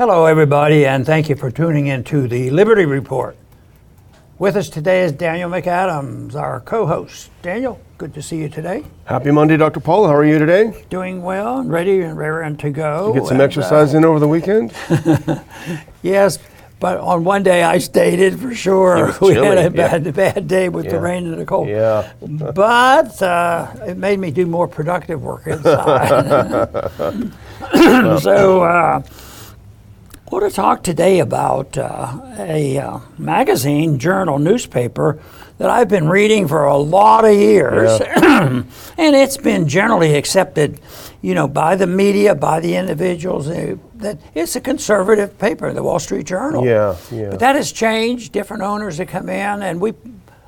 Hello, everybody, and thank you for tuning in to the Liberty Report. With us today is Daniel McAdams, our co host. Daniel, good to see you today. Happy Monday, Dr. Paul. How are you today? Doing well and ready and raring to go. Get some and, uh, exercise in over the weekend? Yes, but on one day I stated for sure we had a bad, bad day with the rain and the cold. Yeah. But uh, it made me do more productive work inside. so, uh, want to talk today about uh, a uh, magazine, journal, newspaper that I've been reading for a lot of years, and it's been generally accepted, you know, by the media, by the individuals uh, that it's a conservative paper, the Wall Street Journal. Yeah, yeah. But that has changed. Different owners have come in, and we.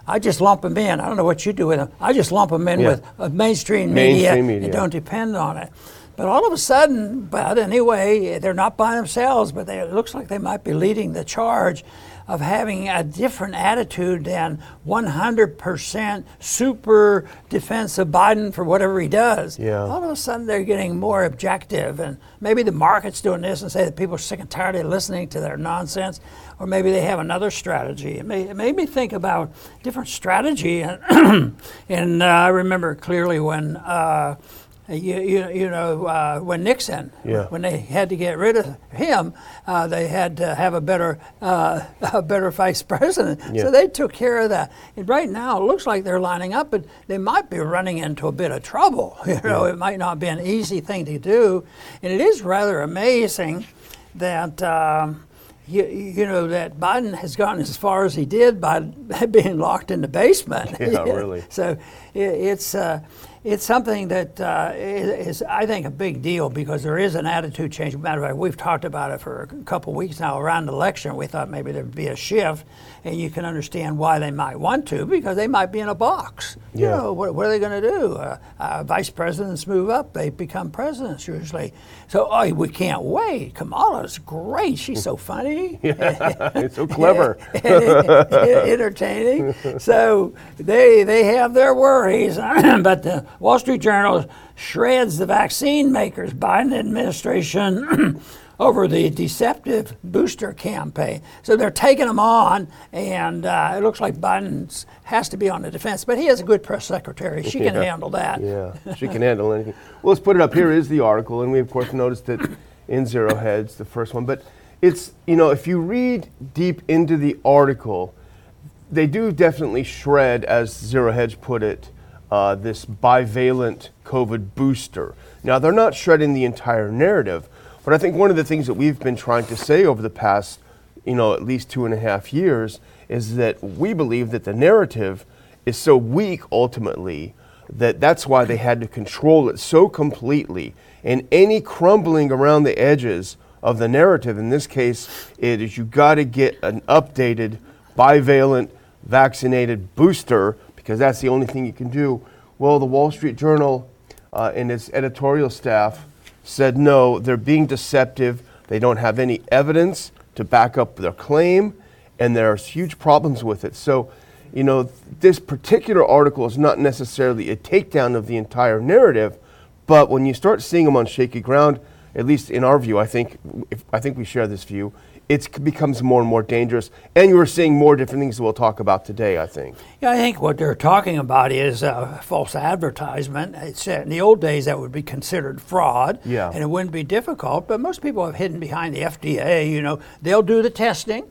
I just lump them in. I don't know what you do with them. I just lump them in Yeah. with uh, mainstream media, Mainstream media. and don't depend on it. But all of a sudden, but anyway, they're not by themselves, but they, it looks like they might be leading the charge of having a different attitude than 100% super defense of Biden for whatever he does. Yeah. All of a sudden, they're getting more objective, and maybe the market's doing this and say that people are sick and tired of listening to their nonsense, or maybe they have another strategy. It, may, it made me think about different strategy, and, and uh, I remember clearly when. Uh, you, you, you know, uh, when Nixon, Yeah. when they had to get rid of him, uh, they had to have a better, uh, a better vice president. Yeah. So they took care of that. And right now, it looks like they're lining up, but they might be running into a bit of trouble. You know, it might not be an easy thing to do, and it is rather amazing that. Um, you, you know that Biden has gone as far as he did by being locked in the basement. Yeah, really. So it, it's uh, it's something that uh, is, I think, a big deal because there is an attitude change. Matter of fact, we've talked about it for a couple weeks now around the election. We thought maybe there'd be a shift, and you can understand why they might want to because they might be in a box. You know, what, what are they going to do? Uh, uh, vice presidents move up; they become presidents usually. So, oh, we can't wait. Kamala's great. She's so funny. it's so clever. entertaining. So they they have their worries, but the Wall Street Journal shreds the vaccine makers, Biden administration. Over the deceptive booster campaign. So they're taking them on, and uh, it looks like Biden has to be on the defense. But he has a good press secretary. She can handle that. Yeah, she can handle anything. Well, let's put it up. Here is the article, and we, of course, noticed it in Zero Hedge, the first one. But it's, you know, if you read deep into the article, they do definitely shred, as Zero Hedge put it, uh, this bivalent COVID booster. Now, they're not shredding the entire narrative, but I think one of the things that we've been trying to say over the past, you know, at least two and a half years is that we believe that the narrative is so weak ultimately that that's why they had to control it so completely. And any crumbling around the edges of the narrative, in this case, it is you got to get an updated bivalent vaccinated booster because that's the only thing you can do. Well, the Wall Street Journal uh, and its editorial staff said no, they're being deceptive. They don't have any evidence to back up their claim, and there's huge problems with it. So, you know, this particular article is not necessarily a takedown of the entire narrative, but when you start seeing them on shaky ground, at least in our view, I think, if, I think we share this view, it becomes more and more dangerous. And you are seeing more different things we'll talk about today, I think. Yeah, I think what they're talking about is uh, false advertisement. It's, uh, in the old days, that would be considered fraud, Yeah. and it wouldn't be difficult. But most people have hidden behind the FDA. You know, they'll do the testing,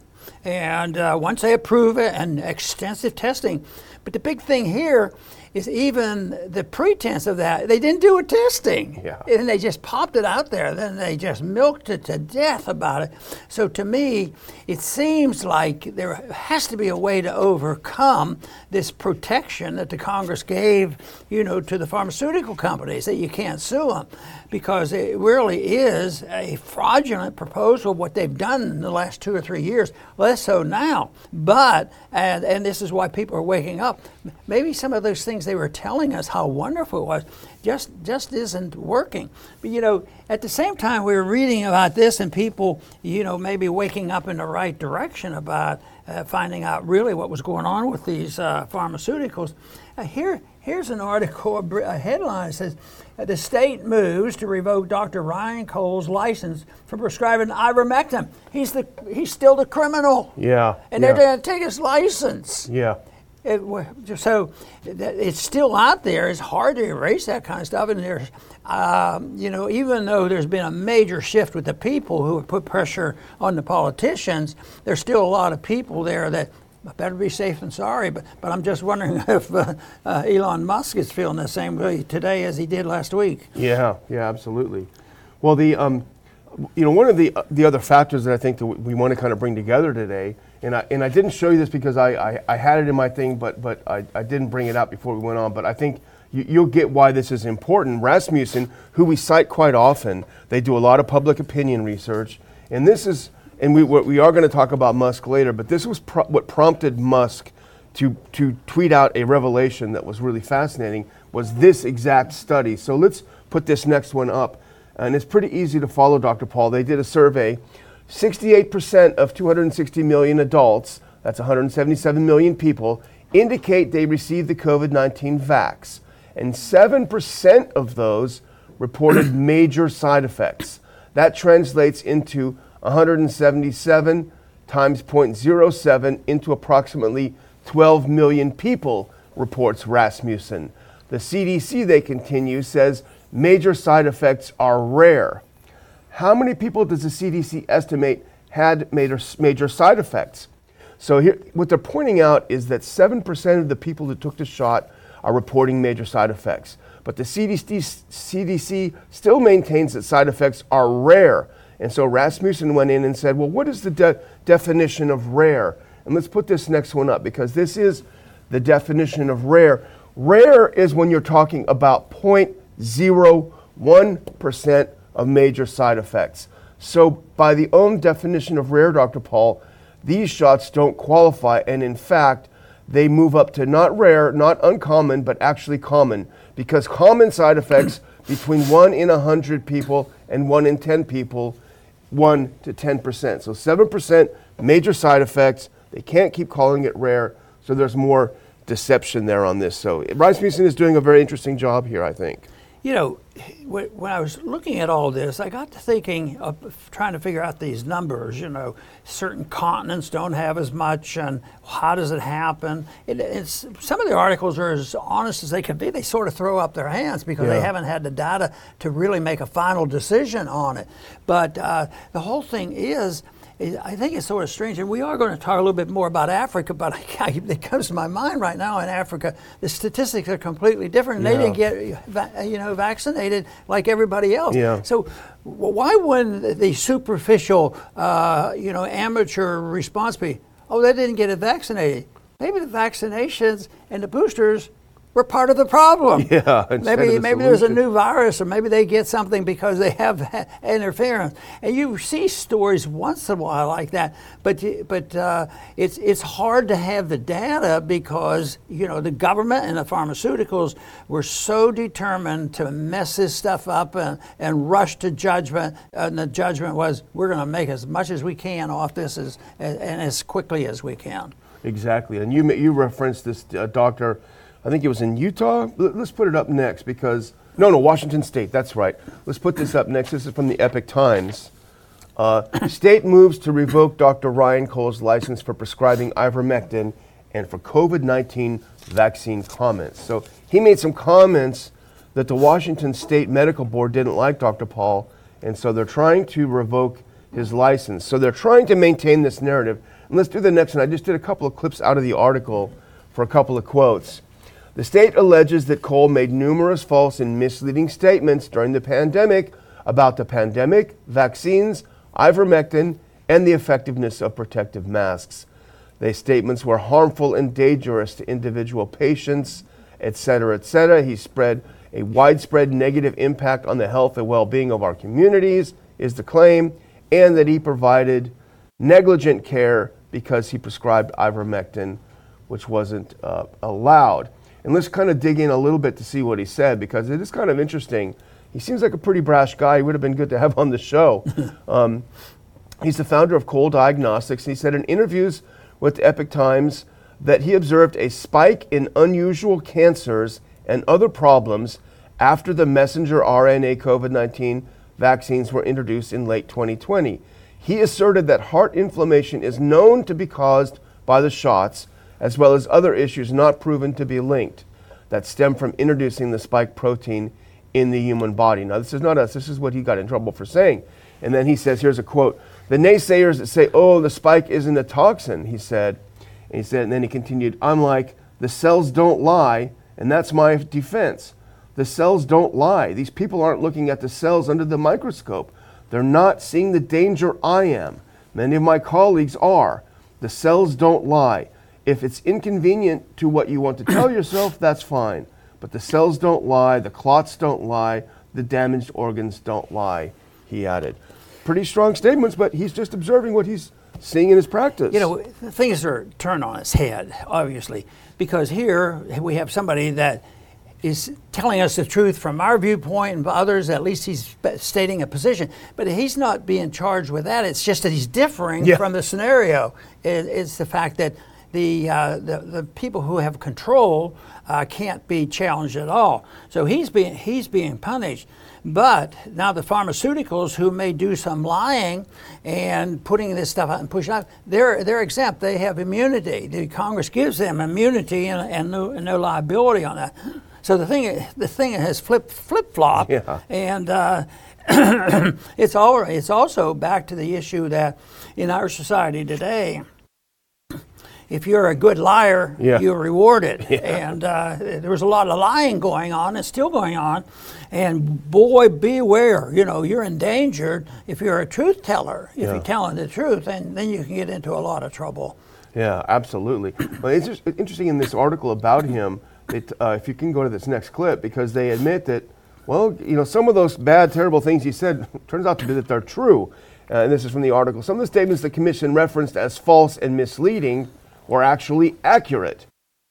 and uh, once they approve it, and extensive testing. But the big thing here is even the pretense of that, they didn't do a testing. Yeah. And they just popped it out there. Then they just milked it to death about it. So to me, it seems like there has to be a way to overcome this protection that the Congress gave, you know, to the pharmaceutical companies that you can't sue them, because it really is a fraudulent proposal. What they've done in the last two or three years, less so now. But and and this is why people are waking up. Maybe some of those things they were telling us how wonderful it was just just isn't working. But you know, at the same time we were reading about this and people, you know, maybe waking up in the right direction about uh, finding out really what was going on with these uh, pharmaceuticals. Uh, here, here's an article, a headline that says the state moves to revoke Dr. Ryan Cole's license for prescribing ivermectin. He's the he's still the criminal. Yeah. And yeah. they're going to take his license. Yeah. It, so it's still out there. It's hard to erase that kind of stuff. And there's, um, you know, even though there's been a major shift with the people who have put pressure on the politicians, there's still a lot of people there that better be safe than sorry. But, but I'm just wondering if uh, uh, Elon Musk is feeling the same way today as he did last week. Yeah, yeah, absolutely. Well, the, um, you know, one of the, uh, the other factors that I think that we want to kind of bring together today and I, and I didn't show you this because I, I, I had it in my thing, but, but I, I didn't bring it out before we went on. But I think you, you'll get why this is important. Rasmussen, who we cite quite often, they do a lot of public opinion research. And this is, and we, we are going to talk about Musk later, but this was pro- what prompted Musk to, to tweet out a revelation that was really fascinating was this exact study. So let's put this next one up. And it's pretty easy to follow, Dr. Paul. They did a survey 68% of 260 million adults, that's 177 million people, indicate they received the COVID 19 vax. And 7% of those reported major side effects. That translates into 177 times 0.07 into approximately 12 million people, reports Rasmussen. The CDC, they continue, says major side effects are rare. How many people does the CDC estimate had major, major side effects? So here, what they're pointing out is that 7% of the people that took the shot are reporting major side effects. But the CDC, CDC still maintains that side effects are rare. And so Rasmussen went in and said, well, what is the de- definition of rare? And let's put this next one up because this is the definition of rare. Rare is when you're talking about 0.01% of major side effects. So, by the own definition of rare, Dr. Paul, these shots don't qualify, and in fact, they move up to not rare, not uncommon, but actually common, because common side effects between 1 in 100 people and 1 in 10 people, 1 to 10%. So 7% major side effects. They can't keep calling it rare, so there's more deception there on this. So Rasmussen is doing a very interesting job here, I think. You know, when I was looking at all this, I got to thinking of trying to figure out these numbers. You know, certain continents don't have as much, and how does it happen? It, it's some of the articles are as honest as they can be. They sort of throw up their hands because yeah. they haven't had the data to really make a final decision on it. But uh, the whole thing is I think it's sort of strange, and we are going to talk a little bit more about Africa. But I, it comes to my mind right now in Africa, the statistics are completely different. Yeah. They didn't get, you know, vaccinated like everybody else. Yeah. So why wouldn't the superficial, uh, you know, amateur response be, "Oh, they didn't get it vaccinated"? Maybe the vaccinations and the boosters we're part of the problem. Yeah, maybe the maybe there's a new virus, or maybe they get something because they have interference. And you see stories once in a while like that, but but uh, it's it's hard to have the data because you know the government and the pharmaceuticals were so determined to mess this stuff up and, and rush to judgment. And the judgment was we're going to make as much as we can off this as, and as quickly as we can. Exactly, and you you referenced this uh, doctor I think it was in Utah. Let's put it up next because, no, no, Washington State, that's right. Let's put this up next. This is from the Epoch Times. Uh, state moves to revoke Dr. Ryan Cole's license for prescribing ivermectin and for COVID 19 vaccine comments. So he made some comments that the Washington State Medical Board didn't like Dr. Paul, and so they're trying to revoke his license. So they're trying to maintain this narrative. And let's do the next one. I just did a couple of clips out of the article for a couple of quotes. The state alleges that Cole made numerous false and misleading statements during the pandemic about the pandemic, vaccines, ivermectin, and the effectiveness of protective masks. These statements were harmful and dangerous to individual patients, etc., etc. He spread a widespread negative impact on the health and well being of our communities, is the claim, and that he provided negligent care because he prescribed ivermectin, which wasn't uh, allowed. And let's kind of dig in a little bit to see what he said because it is kind of interesting. He seems like a pretty brash guy. He would have been good to have on the show. um, he's the founder of Cole Diagnostics. And he said in interviews with the Epoch Times that he observed a spike in unusual cancers and other problems after the messenger RNA COVID 19 vaccines were introduced in late 2020. He asserted that heart inflammation is known to be caused by the shots, as well as other issues not proven to be linked that stem from introducing the spike protein in the human body. Now, this is not us, this is what he got in trouble for saying. And then he says, here's a quote The naysayers that say, oh, the spike isn't a toxin, he said. And he said, and then he continued, I'm like, the cells don't lie, and that's my defense. The cells don't lie. These people aren't looking at the cells under the microscope. They're not seeing the danger I am. Many of my colleagues are. The cells don't lie. If it's inconvenient to what you want to tell yourself, that's fine. But the cells don't lie, the clots don't lie, the damaged organs don't lie, he added. Pretty strong statements, but he's just observing what he's seeing in his practice. You know, things are turned on its head, obviously, because here we have somebody that is telling us the truth from our viewpoint and others. At least he's stating a position, but he's not being charged with that. It's just that he's differing yeah. from the scenario. It's the fact that the, uh, the, the people who have control uh, can't be challenged at all. So he's being he's being punished. But now the pharmaceuticals who may do some lying and putting this stuff out and pushing out, they're, they're exempt. They have immunity. The Congress gives them immunity and, and, no, and no liability on that. So the thing, the thing has flip flip flop, yeah. and uh, it's all. It's also back to the issue that in our society today, if you're a good liar, yeah. you're rewarded. Yeah. And uh, there was a lot of lying going on, and still going on. And boy, beware! You know, you're endangered if you're a truth teller. If yeah. you're telling the truth, and then you can get into a lot of trouble. Yeah, absolutely. Well, it's just interesting in this article about him it, uh, if you can go to this next clip, because they admit that, well, you know, some of those bad, terrible things he said turns out to be that they're true. Uh, and this is from the article. Some of the statements the commission referenced as false and misleading were actually accurate.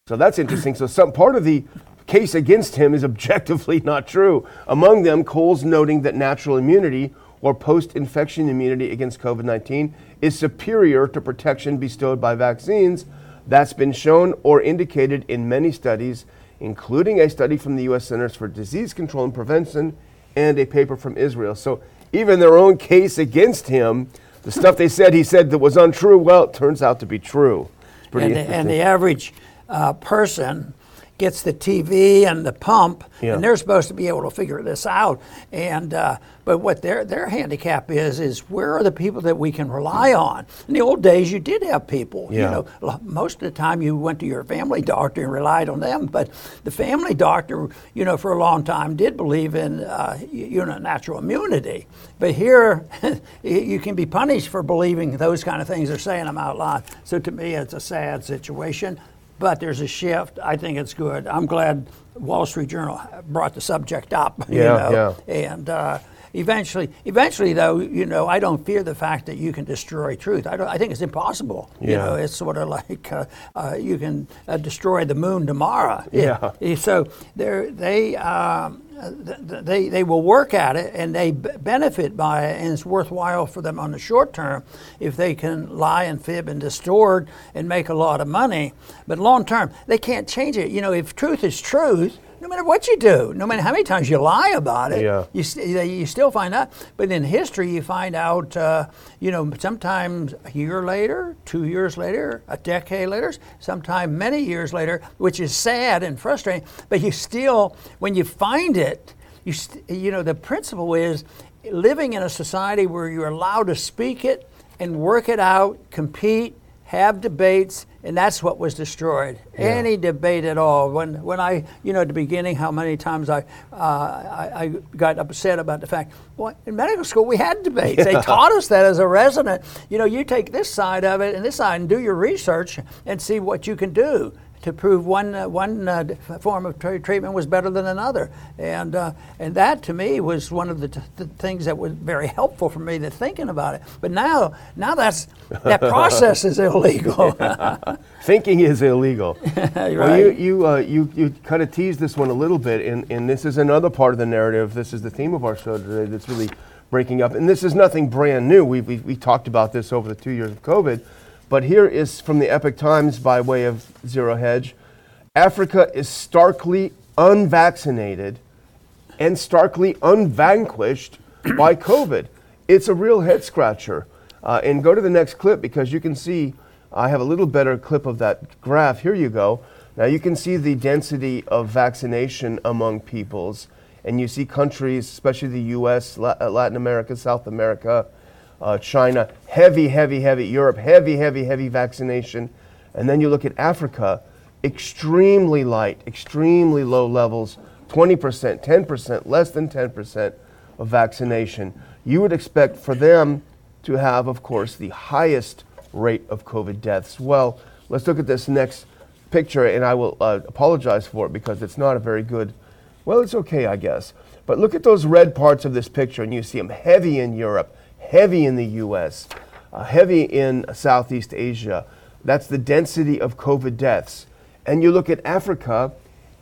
So that's interesting. So some part of the case against him is objectively not true. Among them, Cole's noting that natural immunity or post-infection immunity against COVID-19 is superior to protection bestowed by vaccines that's been shown or indicated in many studies, including a study from the U.S. Centers for Disease Control and Prevention and a paper from Israel. So even their own case against him, the stuff they said he said that was untrue, well, it turns out to be true. And the, and, the, average uh, person gets the TV and the pump, yeah. and they're supposed to be able to figure this out. And uh, but what their their handicap is is where are the people that we can rely on? In the old days, you did have people. Yeah. You know, most of the time you went to your family doctor and relied on them. But the family doctor, you know, for a long time did believe in uh, you know natural immunity. But here, you can be punished for believing those kind of things or saying them out loud. So to me, it's a sad situation but there's a shift. I think it's good. I'm glad Wall Street Journal brought the subject up. Yeah, you know? yeah. And uh, eventually, eventually, though, you know, I don't fear the fact that you can destroy truth. I, don't, I think it's impossible. Yeah. You know, it's sort of like uh, uh, you can uh, destroy the moon tomorrow. Yeah. It, so they. Um, they, they will work at it and they benefit by it, and it's worthwhile for them on the short term if they can lie and fib and distort and make a lot of money. But long term, they can't change it. You know, if truth is truth, no matter what you do, no matter how many times you lie about it, yeah. you, st- you still find out. But in history, you find out, uh, you know, sometimes a year later, two years later, a decade later, sometimes many years later, which is sad and frustrating. But you still, when you find it, you, st- you know, the principle is living in a society where you're allowed to speak it and work it out, compete, have debates, and that's what was destroyed. Yeah. Any debate at all. When when I you know at the beginning, how many times I, uh, I, I got upset about the fact. Well, in medical school we had debates. Yeah. They taught us that as a resident. You know, you take this side of it and this side and do your research and see what you can do to prove one uh, one uh, form of tra- treatment was better than another, and uh, and that to me was one of the, t- the, things that was very helpful for me to thinking about it. But now now that's that process is illegal. Thinking is illegal. right. Well, you you, uh, you you kind of teased this one a little bit, and and this is another part of the narrative. This is the theme of our show today. That's really breaking up, and this is nothing brand new. We we we talked about this over the two years of COVID But here is from the Epoch Times by way of Zero Hedge Africa is starkly unvaccinated and starkly unvanquished by COVID. It's a real head scratcher. Uh, and go to the next clip because you can see I have a little better clip of that graph. Here you go. Now you can see the density of vaccination among peoples, and you see countries, especially the U.S., uh, Latin America, South America, uh, China, heavy, heavy, heavy. Europe, heavy, heavy, heavy vaccination, and then you look at Africa, extremely light, extremely low levels, 20%, 10%, less than 10% of vaccination. You would expect for them to have, of course, the highest rate of COVID deaths. Well, let's look at this next picture, and I will uh, apologize for it because it's not a very good, well, it's okay, I guess. But look at those red parts of this picture, and you see them heavy in Europe, heavy in the US, uh, heavy in Southeast Asia. That's the density of COVID deaths. And you look at Africa,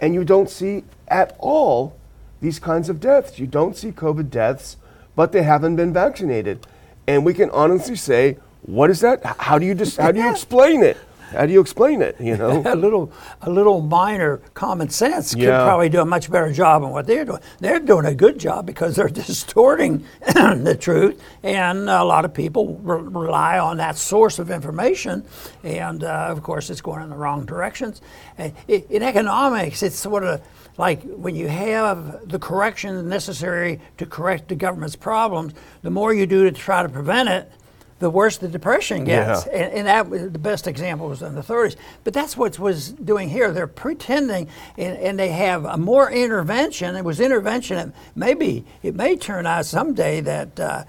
and you don't see at all these kinds of deaths. You don't see COVID deaths, but they haven't been vaccinated. And we can honestly say, what is that? How do you just, how do you explain it? How do you explain it? You know, a little, a little minor common sense could Yeah. probably do a much better job than what they're doing. They're doing a good job because they're distorting the truth, and a lot of people re- rely on that source of information, and uh, of course, it's going in the wrong directions. Uh, i- In economics, it's sort of like when you have the corrections necessary to correct the government's problems, the more you do to try to prevent it, the worse the depression gets. Yeah. And, and that was the best example was in the 30s. But that's what was doing here. They're pretending, and, and they have a more intervention. It was intervention. And maybe it may turn out someday that uh,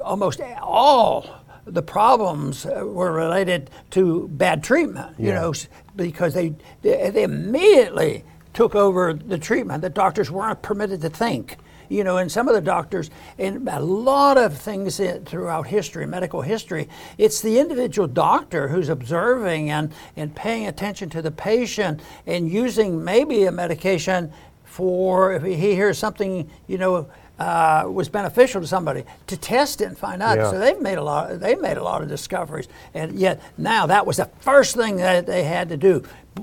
almost all the problems uh, were related to bad treatment. You know, because they they, they immediately took over the treatment. The doctors weren't permitted to think. You know, and some of the doctors, and a lot of things in, throughout history, medical history, it's the individual doctor who's observing and, and paying attention to the patient and using maybe a medication for if he hears something, you know, uh, was beneficial to somebody to test it and find out. Yeah. So they've made a lot. They've made a lot of discoveries, and yet now that was the first thing that they had to do.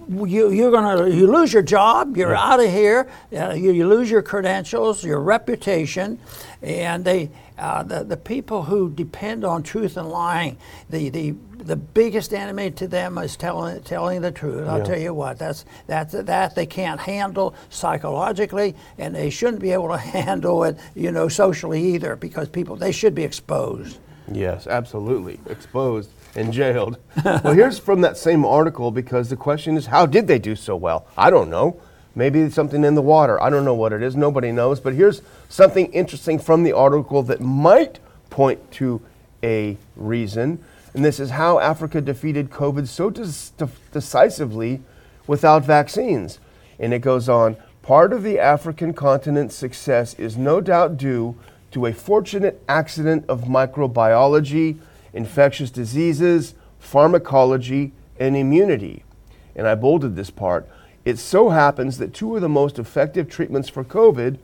You, you're gonna you lose your job. You're out of here. Uh, you, you lose your credentials, your reputation, and they uh, the the people who depend on truth and lying. The the the biggest enemy to them is telling telling the truth. I'll Yeah. tell you what. That's that's that they can't handle psychologically, and they shouldn't be able to handle it, you know, socially either, because people they should be exposed. Yes, absolutely. Exposed and jailed. well, here's from that same article because the question is how did they do so well? I don't know. Maybe it's something in the water. I don't know what it is. Nobody knows. But here's something interesting from the article that might point to a reason. And this is how Africa defeated COVID so de- decisively without vaccines. And it goes on part of the African continent's success is no doubt due to a fortunate accident of microbiology, infectious diseases, pharmacology, and immunity. And I bolded this part. It so happens that two of the most effective treatments for COVID,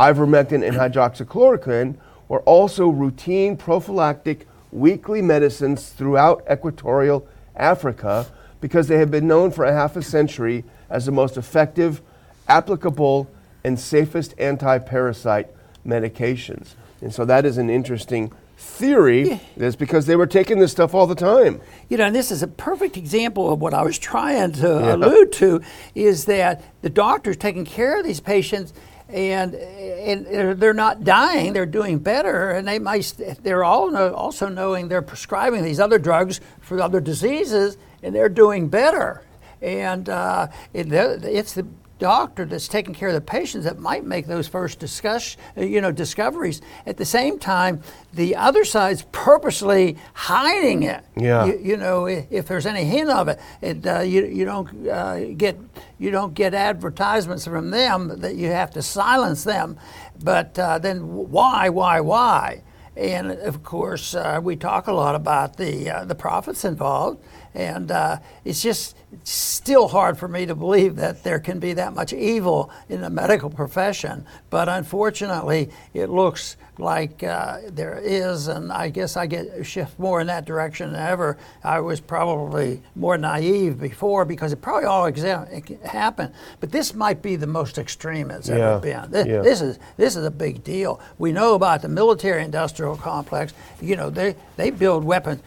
ivermectin and hydroxychloroquine, were also routine prophylactic weekly medicines throughout equatorial Africa because they have been known for a half a century as the most effective, applicable, and safest anti parasite medications. And so that is an interesting theory. is because they were taking this stuff all the time. You know, and this is a perfect example of what I was trying to allude to is that the doctor's taking care of these patients and and they're- they're not dying, they're doing better, and they might they're all know, also knowing they're prescribing these other drugs for other diseases and they're doing better. And uh, it, it's the doctor that's taking care of the patients that might make those first discuss, you know, discoveries. At the same time, the other side's purposely hiding it. Yeah. You, you know, if there's any hint of it, it uh, you, you don't uh, get you don't get advertisements from them that you have to silence them. But uh, then why, why, why? And of course, uh, we talk a lot about the uh, the profits involved, and uh, it's just it's still hard for me to believe that there can be that much evil in the medical profession. But unfortunately, it looks like uh, there is, and I guess I get shift more in that direction than ever. I was probably more naive before because it probably all exa- happened. But this might be the most extreme it's Yeah. ever been. This, Yeah. this is this is a big deal. We know about the military-industrial complex. You know, they they build weapons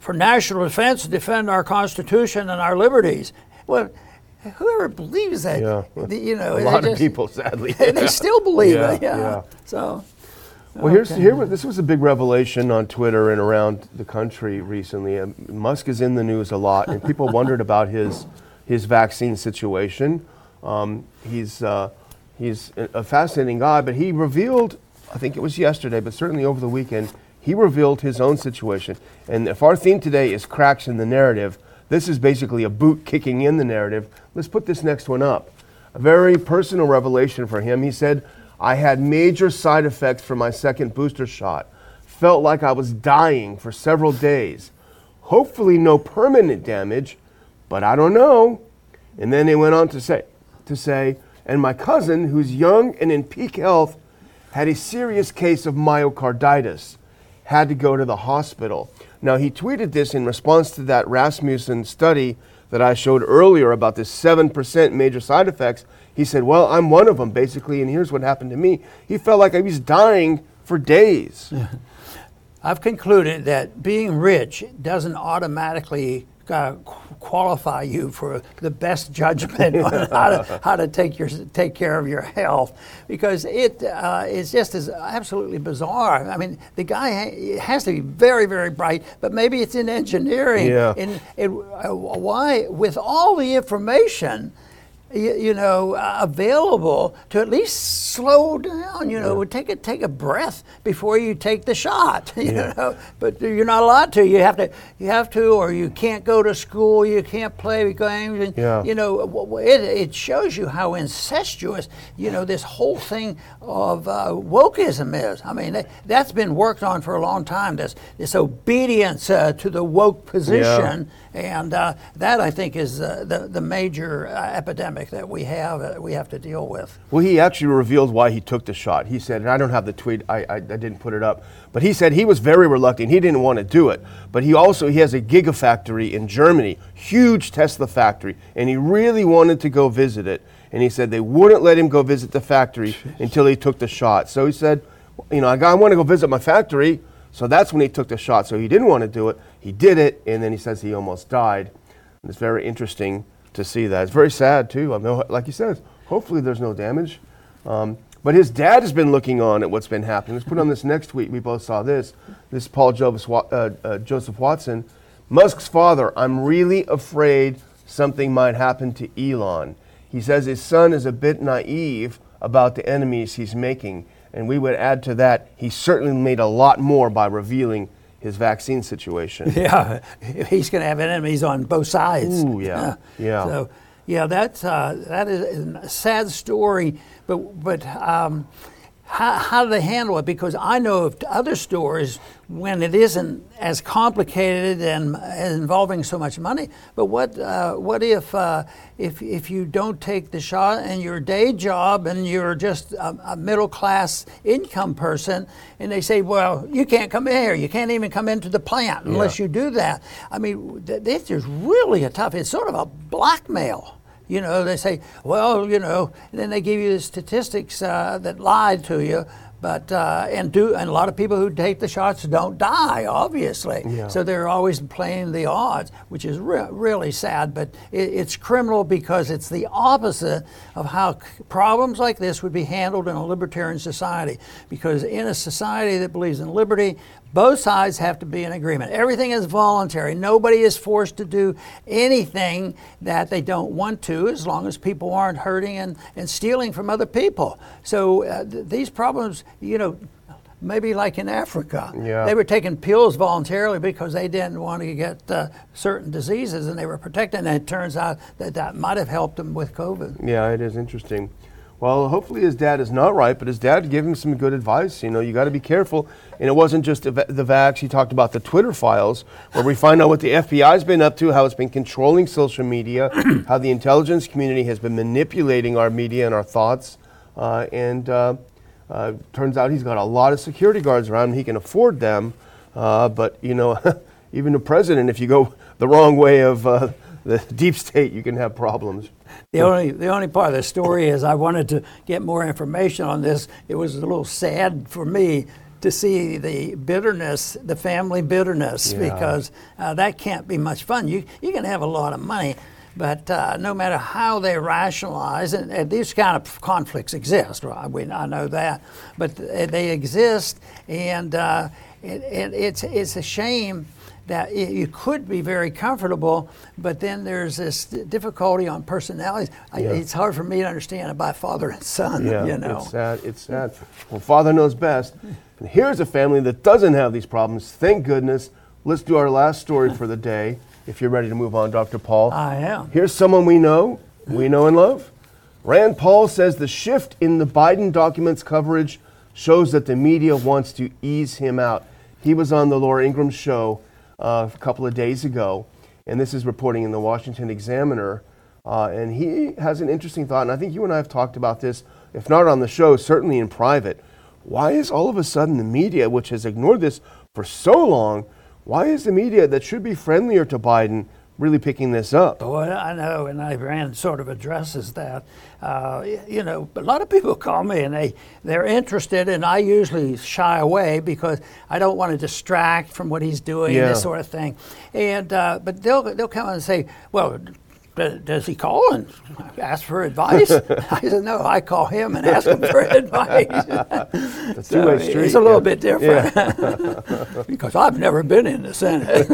for national defense to defend our Constitution and our liberties. Well, whoever believes that, Yeah. you know, a lot of people, sadly. they still believe Yeah, it. Yeah. yeah. So. Well, here's here. This was a big revelation on Twitter and around the country recently. Um, Musk is in the news a lot, and people wondered about his his vaccine situation. Um, he's uh, he's a fascinating guy, but he revealed, I think it was yesterday, but certainly over the weekend, he revealed his own situation. And if our theme today is cracks in the narrative, this is basically a boot kicking in the narrative. Let's put this next one up. A very personal revelation for him. He said, I had major side effects from my second booster shot. Felt like I was dying for several days. Hopefully, no permanent damage, but I don't know. And then he went on to say, to say, and my cousin, who's young and in peak health, had a serious case of myocarditis, had to go to the hospital. Now, he tweeted this in response to that Rasmussen study that I showed earlier about the 7% major side effects. He said, Well, I'm one of them, basically, and here's what happened to me. He felt like I was dying for days. I've concluded that being rich doesn't automatically uh, qualify you for the best judgment on how to, how to take your take care of your health because it uh, is just as absolutely bizarre. I mean, the guy ha- has to be very very bright, but maybe it's in engineering. Yeah. Uh, why, with all the information. You, you know, uh, available to at least slow down. You know, take a take a breath before you take the shot. You Yeah. know, but you're not allowed to. You have to, you have to, or you can't go to school. You can't play games. And, Yeah. You know, it, it shows you how incestuous, you know, this whole thing of uh, wokeism is. I mean, that, that's been worked on for a long time. This this obedience uh, to the woke position, and uh, that I think is uh, the the major uh, epidemic that we have uh, we have to deal with. Well, he actually revealed why he took the shot. He said, and I don't have the tweet, I, I, I didn't put it up, but he said he was very reluctant. He didn't want to do it. But he also, he has a gigafactory in Germany, huge Tesla factory, and he really wanted to go visit it. And he said they wouldn't let him go visit the factory until he took the shot. So he said, you know, I, I want to go visit my factory. So that's when he took the shot. So he didn't want to do it. He did it, and then he says he almost died. And it's very interesting to see that. It's very sad too. I mean, like he says, hopefully there's no damage. Um, but his dad has been looking on at what's been happening. Let's put on this next tweet. We both saw this. This is Paul uh, uh, Joseph Watson. Musk's father, I'm really afraid something might happen to Elon. He says his son is a bit naive about the enemies he's making. And we would add to that, he certainly made a lot more by revealing his vaccine situation. Yeah, he's going to have enemies on both sides. Ooh, yeah, yeah. So, yeah, that's uh, that is a sad story. But but um, how, how do they handle it? Because I know of other stores when it isn't as complicated and, involving so much money. But what uh, what if uh, if if you don't take the shot and your day job and you're just a, a middle class income person, and they say, well, you can't come in here, you can't even come into the plant unless Yeah. you do that. I mean, th- this is really a tough. It's sort of a blackmail. You know, they say, well, you know, and then they give you the statistics uh, that lie to you. But uh, and do and a lot of people who take the shots don't die, obviously. Yeah. So they're always playing the odds, which is re- really sad. But it, it's criminal because it's the opposite of how c- problems like this would be handled in a libertarian society. Because in a society that believes in liberty, both sides have to be in agreement. Everything is voluntary. Nobody is forced to do anything that they don't want to, as long as people aren't hurting and, and stealing from other people. So uh, th- these problems, you know, maybe like in Africa, Yeah. they were taking pills voluntarily because they didn't want to get uh, certain diseases and they were protected. And it turns out that that might have helped them with COVID. Yeah, it is interesting. Well, hopefully his dad is not right, but his dad gave him some good advice. You know, you got to be careful. And it wasn't just the, vax. He talked about the Twitter files, where we find out what the FBI's been up to, how it's been controlling social media, how the intelligence community has been manipulating our media and our thoughts. Uh, and uh, uh, turns out he's got a lot of security guards around him. He can afford them. Uh, but, you know, even the president, if you go the wrong way of uh, the deep state, you can have problems. The only the only part of the story is I wanted to get more information on this. It was a little sad for me to see the bitterness, the family bitterness, Yeah. because uh, that can't be much fun. You you can have a lot of money, but uh, no matter how they rationalize, and, and these kind of conflicts exist. Right? We, I know that, but they exist, and uh, it, it, it's it's a shame that you could be very comfortable, but then there's this difficulty on personalities. I, Yeah. It's hard for me to understand about father and son. Yeah, you know. it's sad. It's sad. Well, Father knows best. And here's a family that doesn't have these problems. Thank goodness. Let's do our last story for the day. If you're ready to move on, Dr. Paul. I am. Here's someone we know, we know and love. Rand Paul says the shift in the Biden documents coverage shows that the media wants to ease him out. He was on the Laura Ingraham show a couple of days ago, and this is reporting in the Washington Examiner. Uh, and he has an interesting thought, and I think you and I have talked about this, if not on the show, certainly in private. Why is all of a sudden the media, which has ignored this for so long, why is the media that should be friendlier to Biden really picking this up? Boy, I know, and Iran sort of addresses that. Uh, you know, a lot of people call me and they, they're interested, and I usually shy away because I don't want to distract from what he's doing, Yeah. this sort of thing. And uh, but they'll they'll come and say, well. Does he call and ask for advice? I said, no, I call him and ask him for advice. It's So two-way street. It's a little yeah. bit different because I've never been in the Senate.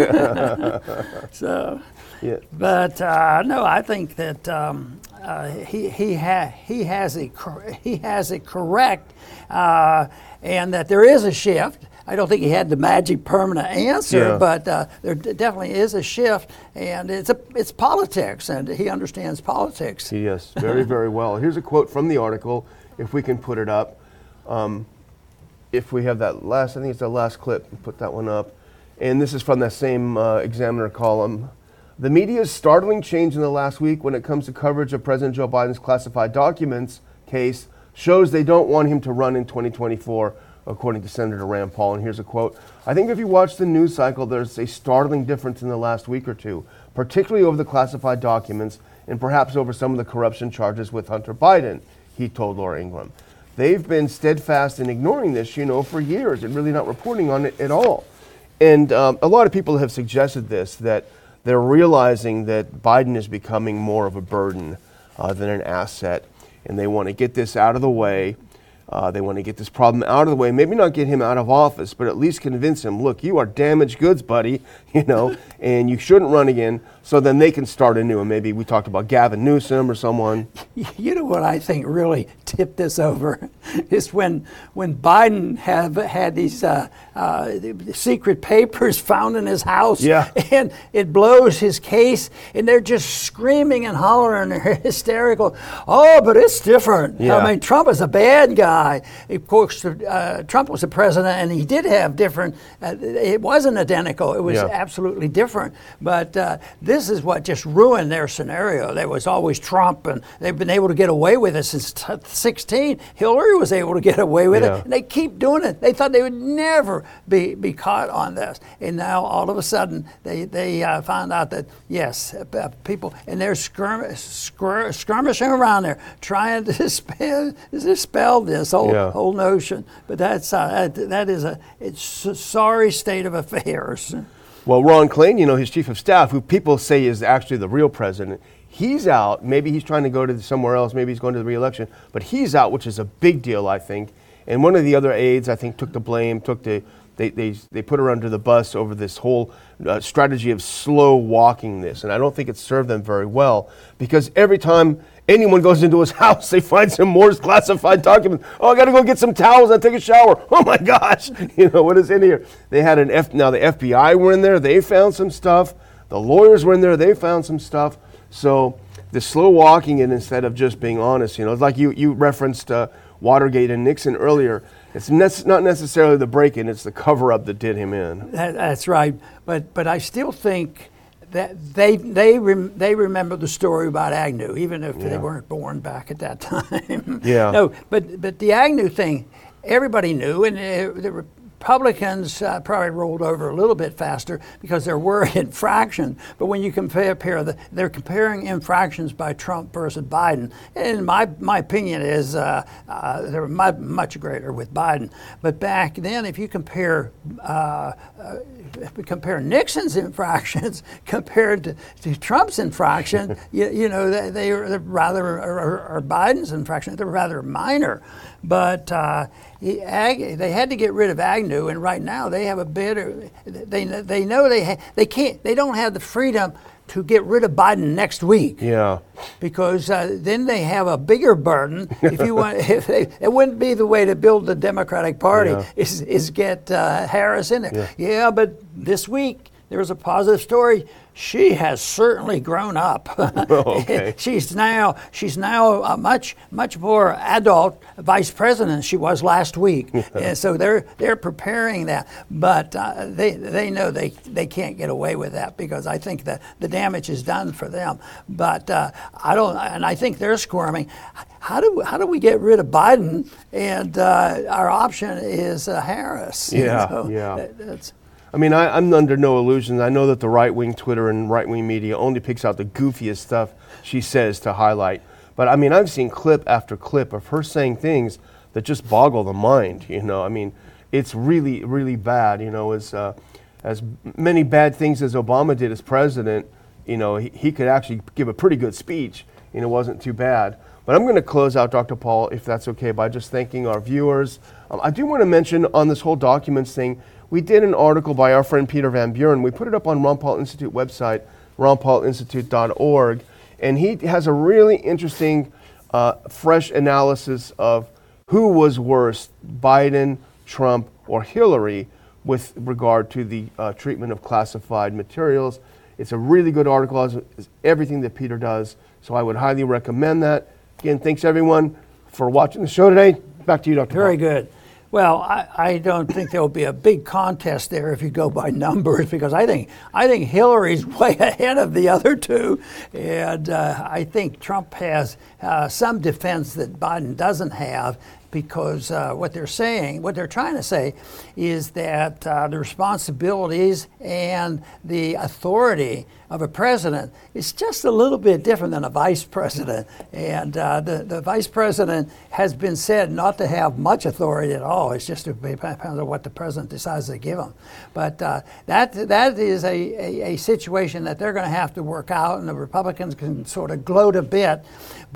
so, Yeah. but uh, no, I think that um, uh, he he ha- he has it cor- he has it correct, uh, and that there is a shift. I don't think he had the magic permanent answer, Yeah. but uh, there d- definitely is a shift, and it's a it's politics, and he understands politics. Yes, very, very well. Here's a quote from the article, if we can put it up. Um, if we have that last, I think it's the last clip, put that one up. And this is from that same uh, Examiner column. The media's startling change in the last week when it comes to coverage of President Joe Biden's classified documents case shows they don't want him to run in 2024, according to Senator Rand Paul. And here's a quote I think if you watch the news cycle, there's a startling difference in the last week or two, particularly over the classified documents and perhaps over some of the corruption charges with Hunter Biden, he told Laura Ingraham. They've been steadfast in ignoring this, you know, for years and really not reporting on it at all. And um, a lot of people have suggested this that they're realizing that Biden is becoming more of a burden uh, than an asset, and they want to get this out of the way. Uh, they want to get this problem out of the way. Maybe not get him out of office, but at least convince him, look, you are damaged goods, buddy, you know, and you shouldn't run again. So then they can start anew. And maybe we talked about Gavin Newsom or someone. You know what I think really tipped this over is when when Biden have had these uh, uh, secret papers found in his house, Yeah. and it blows his case, and they're just screaming and hollering, they're hysterical. Oh, but it's different. Yeah. I mean, Trump is a bad guy. Of course, uh, Trump was the president, and he did have different. Uh, it wasn't identical. It was Yeah. absolutely different. But uh, this is what just ruined their scenario. There was always Trump, and they've been able to get away with it since 16. Hillary was able to get away with Yeah. it, and they keep doing it. They thought they would never be, be caught on this, and now all of a sudden they they uh, found out that yes, uh, people and they're skir- skirmishing around there trying to dispel, dispel this whole Yeah. whole notion. But that's uh, that, that is a it's a sorry state of affairs. Well, Ron Klain, you know, his chief of staff, who people say is actually the real president, he's out. Maybe he's trying to go to somewhere else. Maybe he's going to the reelection, but he's out, which is a big deal, I think. And one of the other aides, I think, took the blame, took the they, they, they put her under the bus over this whole uh, strategy of slow walking this. And I don't think it served them very well because every time anyone goes into his house, they find some more classified documents. Oh, I got to go get some towels and take a shower. Oh my gosh. You know, what is in here? They had an F, now the FBI were in there. They found some stuff. The lawyers were in there. They found some stuff. So the slow walking and instead of just being honest. You know, it's like you you referenced uh, Watergate and Nixon earlier. It's ne- not necessarily the break-in; it's the cover-up that did him in. That, that's right. But but I still think that they they rem, they remember the story about Agnew, even if yeah. they weren't born back at that time. yeah. No, but but the Agnew thing, everybody knew, and uh, the Republicans uh, probably rolled over a little bit faster because there were infractions. But when you compare, the, they're comparing infractions by Trump versus Biden. And my, my opinion is uh, uh, they're much, much greater with Biden. But back then, if you compare uh, uh, compare Nixon's infractions compared to, to Trump's infraction, you, you, know, they, they are rather, or, or, Biden's infraction, they're rather minor. But uh, he, Ag, they had to get rid of Agnew, and right now they have a bid. They, they know they, ha, they can't, they don't have the freedom to get rid of Biden next week. Yeah. Because uh, then they have a bigger burden. if you want, if they, it wouldn't be the way to build the Democratic Party yeah. is, is get uh, Harris in there. Yeah. yeah, but this week there was a positive story she has certainly grown up. Oh, okay. she's now she's now a much much more adult vice president than she was last week. and so they're they're preparing that, but uh, they they know they they can't get away with that because I think that the damage is done for them. But uh, I don't, and I think they're squirming. How do how do we get rid of Biden? And uh, our option is uh, Harris. Yeah, yeah. That, I mean, I, am under no illusions. I know that the right wing Twitter and right wing media only picks out the goofiest stuff she says to highlight. But I mean, I've seen clip after clip of her saying things that just boggle the mind. You know, I mean, it's really, really bad. You know, as uh, as many bad things as Obama did as president, you know, he, he could actually give a pretty good speech. and it wasn't too bad. But I'm going to close out, Dr. Paul, if that's okay, by just thanking our viewers. Um, I do want to mention on this whole documents thing we did an article by our friend Peter Van Buren. We put it up on Ron Paul Institute website, ronpaulinstitute.org, and he has a really interesting, uh, fresh analysis of who was worse, Biden, Trump, or Hillary, with regard to the uh, treatment of classified materials. It's a really good article, as, as everything that Peter does. So I would highly recommend that. Again, thanks everyone for watching the show today. Back to you, Dr. Very good. Well, I, I, don't think there will be a big contest there if you go by numbers because I think I think Hillary's way ahead of the other two, and uh, I think Trump has uh, some defense that Biden doesn't have because uh, what they're saying, what they're trying to say, is that uh, the responsibilities and the authority of a president is just a little bit different than a vice president. And uh, the, the vice president has been said not to have much authority at all. It's just depends on what the president decides to give him. But uh, that, that is a, a, a situation that they're going to have to work out, and the Republicans can sort of gloat a bit.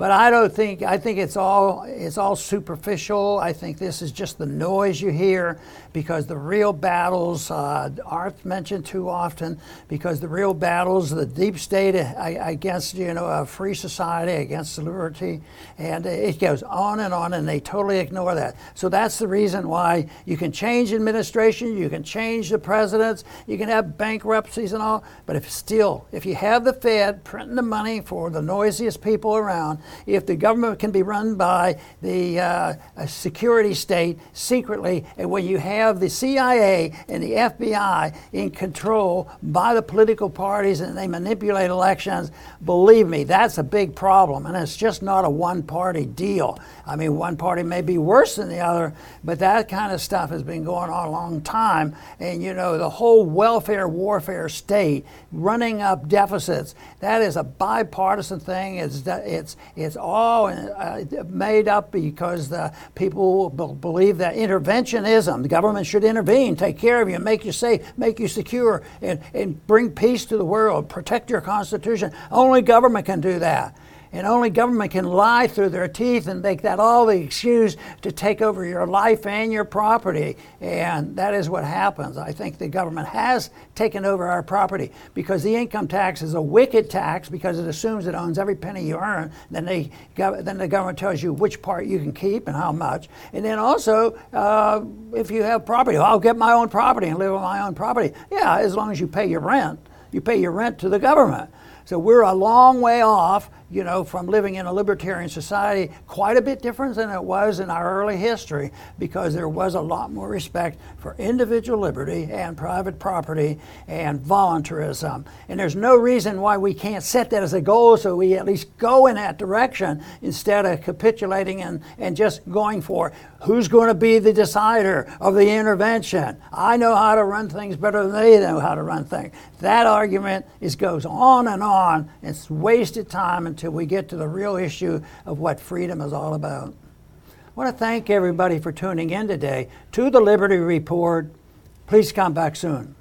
But I don't think, I think it's all, it's all superficial. I think this is just the noise you hear because the real battles uh, aren't mentioned too often because the real battles, the deep state against you know a free society, against liberty, and it goes on and on, and they totally ignore that. So that's the reason why you can change administration, you can change the presidents, you can have bankruptcies and all, but if still, if you have the Fed printing the money for the noisiest people around, if the government can be run by the uh, security state secretly, and when you have have the CIA and the FBI in control by the political parties and they manipulate elections, believe me, that's a big problem. And it's just not a one party deal. I mean, one party may be worse than the other, but that kind of stuff has been going on a long time. And, you know, the whole welfare warfare state running up deficits, that is a bipartisan thing. It's, it's, it's all uh, made up because the people believe that interventionism, the government should intervene, take care of you, make you safe, make you secure, and, and bring peace to the world, protect your Constitution. Only government can do that. And only government can lie through their teeth and make that all the excuse to take over your life and your property. And that is what happens. I think the government has taken over our property because the income tax is a wicked tax because it assumes it owns every penny you earn. Then, they, then the government tells you which part you can keep and how much. And then also, uh, if you have property, I'll get my own property and live on my own property. Yeah, as long as you pay your rent. You pay your rent to the government. So we're a long way off, you know, from living in a libertarian society, quite a bit different than it was in our early history, because there was a lot more respect for individual liberty and private property and voluntarism. And there's no reason why we can't set that as a goal so we at least go in that direction instead of capitulating and, and just going for who's going to be the decider of the intervention. I know how to run things better than they know how to run things. That argument is goes on and on. It's wasted time until we get to the real issue of what freedom is all about. I want to thank everybody for tuning in today to the Liberty Report. Please come back soon.